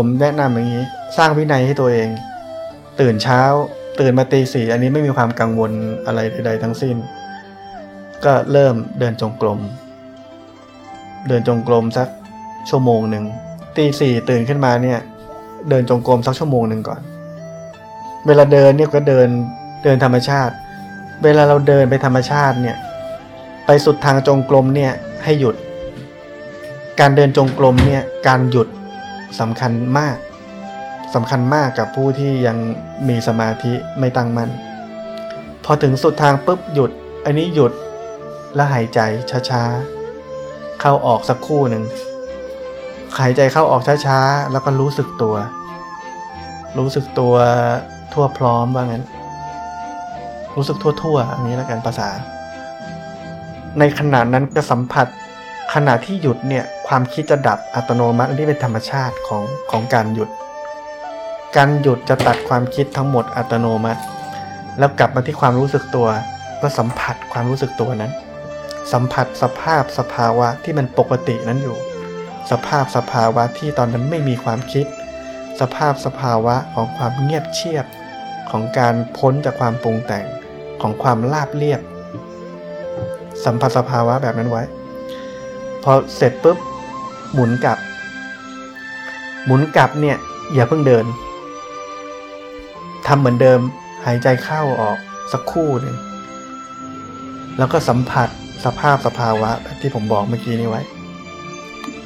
ผมแนะนำอย่างนี้ สร้างวินัยให้ตัวเอง ตื่นเช้า ตื่นมาตีสี่อันนี้ไม่มีความกังวลอะไรใดๆทั้งสิ้น ก็เริ่มเดินจงกรมเดินจงกรมสักชั่วโมงหนึ่งตีสี่ตื่นขึ้นมาเนี่ย เดินจงกรมสักชั่วโมงหนึ่งก่อน เวลาเดินเนี่ยก็เดินเดินธรรมชาติ เวลาเราเดินไปธรรมชาติเนี่ย ไปสุดทางจงกรมเนี่ยให้หยุด การเดินจงกรมเนี่ยการหยุด สำคัญมากสำคัญมากกับผู้ที่ยังมีสมาธิไม่ตั้งมั่นพอถึงสุดทางปุ๊บหยุด อันนี้หยุดแล้วหายใจช้าๆ เข้าออกสักคู่หนึ่งหายใจเข้าออกช้าๆ แล้วก็รู้สึกตัว รู้สึกตัวทั่วพร้อมว่างั้น รู้สึกทั่วๆอันนี้แล้วกันภาษา ในขณะนั้นจะสัมผัสขณะที่หยุดเนี่ย ความคิดจะดับอัตโนมัติอันนี้เป็นธรรมชาติของของการหยุด การหยุดจะตัดความคิดทั้งหมดอัตโนมัติ แล้วกลับมาที่ความรู้สึกตัว ก็สัมผัสความรู้สึกตัวนั้น สัมผัสสภาพสภาวะที่มันปกตินั้นอยู่ สภาพสภาวะที่ตอนนั้นไม่มีความคิด สภาพสภาวะของความเงียบเชียบ ของการพ้นจากความปรุงแต่งของความราบเรียบ สัมผัสสภาวะแบบนั้นไว้พอเสร็จปุ๊บ หมุนกลับ หมุนกลับเนี่ย อย่าเพิ่งเดินทำเหมือนเดิมหายใจเข้าออกสักครู่หนึ่งแล้วก็สัมผัสสภาพสภาวะที่ผมบอกเมื่อกี้นี้ไว้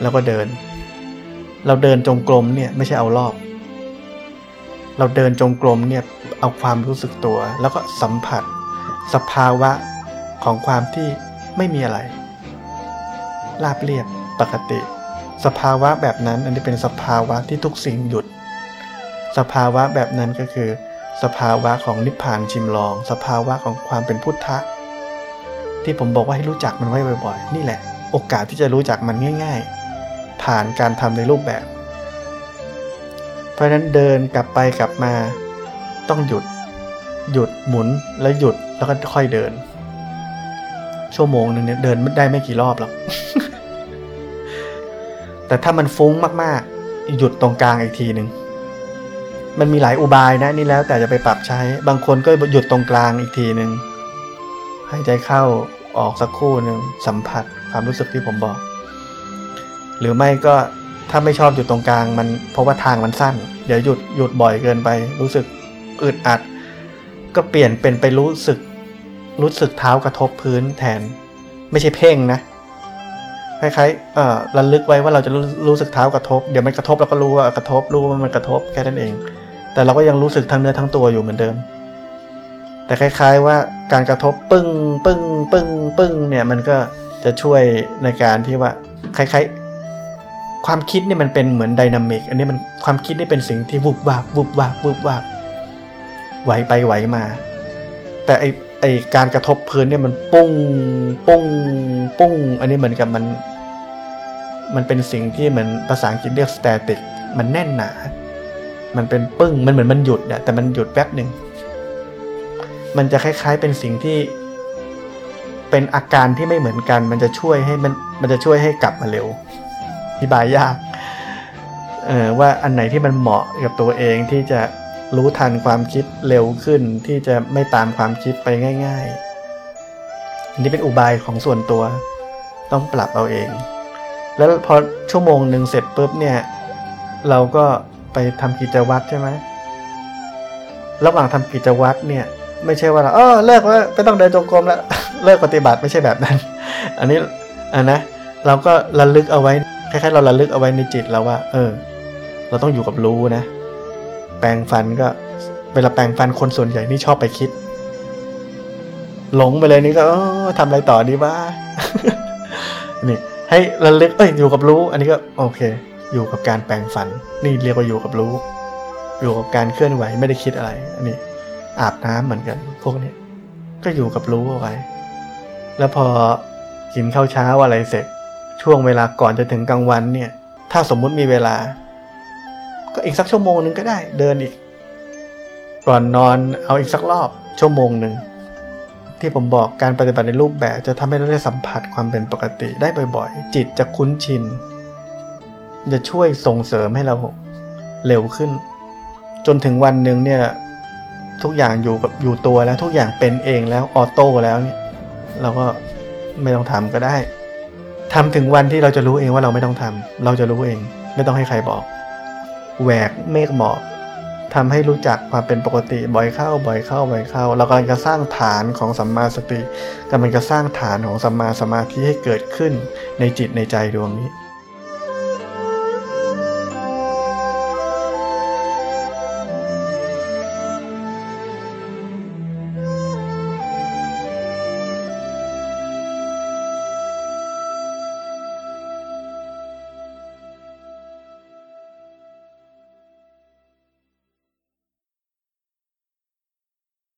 แล้วก็เดิน เราเดินจงกรมเนี่ยไม่ใช่เอารอบ เราเดินจงกรมเนี่ยเอาความรู้สึกตัว แล้วก็สัมผัสสภาวะของความที่ไม่มีอะไร ราบเรียบปกติ สภาวะแบบนั้นอันนี้เป็นสภาวะที่ทุกสิ่งหยุด สภาวะแบบนั้นก็คือ สภาวะของนิพพานชิมลอง สภาวะของความเป็นพุทธะ ที่ผมบอกว่าให้รู้จักมันไว้บ่อยๆ นี่แหละ โอกาสที่จะรู้จักมันง่าย ๆ ผ่านการทำในรูปแบบ เพราะฉะนั้นเดินกลับไปกลับมา ต้องหยุด หยุดหมุนแล้วหยุดแล้วก็ค่อยเดิน ชั่วโมงหนึ่งเนี่ยเดินได้ไม่กี่รอบหรอก แต่ถ้ามันฟุ้งมากๆ หยุดตรงกลางอีกทีหนึ่งมันมีหลายอุบายนะนี่แล้วแต่จะไปปรับใช้ บางคนก็หยุดตรงกลางอีกทีหนึ่งหายใจเข้าออกสักครู่หนึ่งสัมผัสความรู้สึกที่ผมบอก หรือไม่ก็ถ้าไม่ชอบหยุดตรงกลางมันเพราะว่าทางมันสั้นเดี๋ยวหยุดหยุดบ่อยเกินไป รู้สึกอึดอัด ก็เปลี่ยนเป็นไปรู้สึก รู้สึกเท้ากระทบพื้นแทน ไม่ใช่เพ่งนะ คล้ายๆระลึกไว้ว่าเราจะรู้รู้สึกเท้ากระทบ เดี๋ยวมันกระทบเราก็รู้ว่ากระทบรู้ว่ามันกระทบแค่นั้นเอง แต่เราก็ยังรู้สึกทั้งเนื้อทั้งตัวอยู่เหมือนเดิม แต่คล้าย ๆว่าการกระทบปึ้งปึ้งปึ้งปึ้งเนี่ยมันก็จะช่วยในการที่ว่าคล้ายๆ ความคิดนี่มันเป็นเหมือนไดนามิกอันนี้มันความคิดนี่เป็นสิ่งที่วุบวาบวุบวาบวุบวาบไหวไปไหวมา แต่ไอไอการกระทบพื้นเนี่ยมันปุ้งปุ้งปุ้ง อันนี้เหมือนกับมัน มันเป็นสิ่งที่เหมือนภาษาอังกฤษเรียก static มันแน่นหนา มันเป็นปึ้ง มันเหมือนมันหยุดอะแต่มันหยุดแป๊บหนึ่ง มันจะคล้ายๆเป็นสิ่งที่ เป็นอาการที่ไม่เหมือนกัน มันจะช่วยให้มันมันจะช่วยให้กลับมาเร็วอธิบายยากเออว่าอันไหนที่มันเหมาะกับตัวเองที่จะรู้ทันความคิดเร็วขึ้น ที่จะไม่ตามความคิดไปง่าย ๆ อันนี้เป็นอุบายของส่วนตัว ต้องปรับเอาเอง แล้วพอชั่วโมงหนึ่งเสร็จปุ๊บเนี่ย เราก็ไปทำกิจวัตรใช่ไหมระหว่างทำกิจวัตรเนี่ย ไม่ใช่ว่าเราเออเลิกแล้วไม่ต้องเดินจงกรมแล้วเลิกปฏิบัติไม่ใช่แบบนั้น อันนี้อันนะ เราก็ระลึกเอาไว้คล้ายๆ เราระลึกเอาไว้ในจิตเราว่า เออ เราต้องอยู่กับรู้นะ แปรงฟันก็เวลาแปรงฟันคนส่วนใหญ่นี่ชอบไปคิด หลงไปเลยนี่ก็ออทำอะไรต่อดีวะนี่ ให้ระลึกเอ้ยอยู่กับรู้ อันนี้ก็โอเค อยู่กับการแปรงฟัน นี่เรียกว่าอยู่กับรู้ อยู่กับการเคลื่อนไหวไม่ได้คิดอะไร อันนี้ อาบน้ำเหมือนกัน พวกนี้ก็อยู่กับรู้เอาไว้แล้วพอกินข้าวเช้าอะไรเสร็จ ช่วงเวลาก่อนจะถึงกลางวันเนี่ย ถ้าสมมุติมีเวลา ก็อีกสักชั่วโมงหนึ่งก็ได้ เดินอีก ก่อนนอนเอาอีกสักรอบชั่วโมงหนึ่ง ที่ผมบอกการปฏิบัติในรูปแบบจะทำให้เราได้สัมผัสความเป็นปกติได้บ่อยๆ จิตจะคุ้นชิน จะช่วยส่งเสริมให้เราเร็วขึ้น จนถึงวันหนึ่งเนี่ยทุกอย่างอยู่กับอยู่ตัวแล้วทุกอย่างเป็นเองแล้วออโต้แล้วเนี่ยเราก็ไม่ต้องทำก็ได้ทำถึงวันที่เราจะรู้เองว่าเราไม่ต้องทำเราจะรู้เอง ไม่ต้องให้ใครบอกแหวกเมฆหมอก ทำให้รู้จักความเป็นปกติบ่อยเข้าบ่อยเข้าบ่อยเข้า เรากำลังจะสร้างฐานของสัมมาสติกำลังจะสร้างฐานของสัมมาสมาธิให้เกิดขึ้นในจิตในใจดวงนี้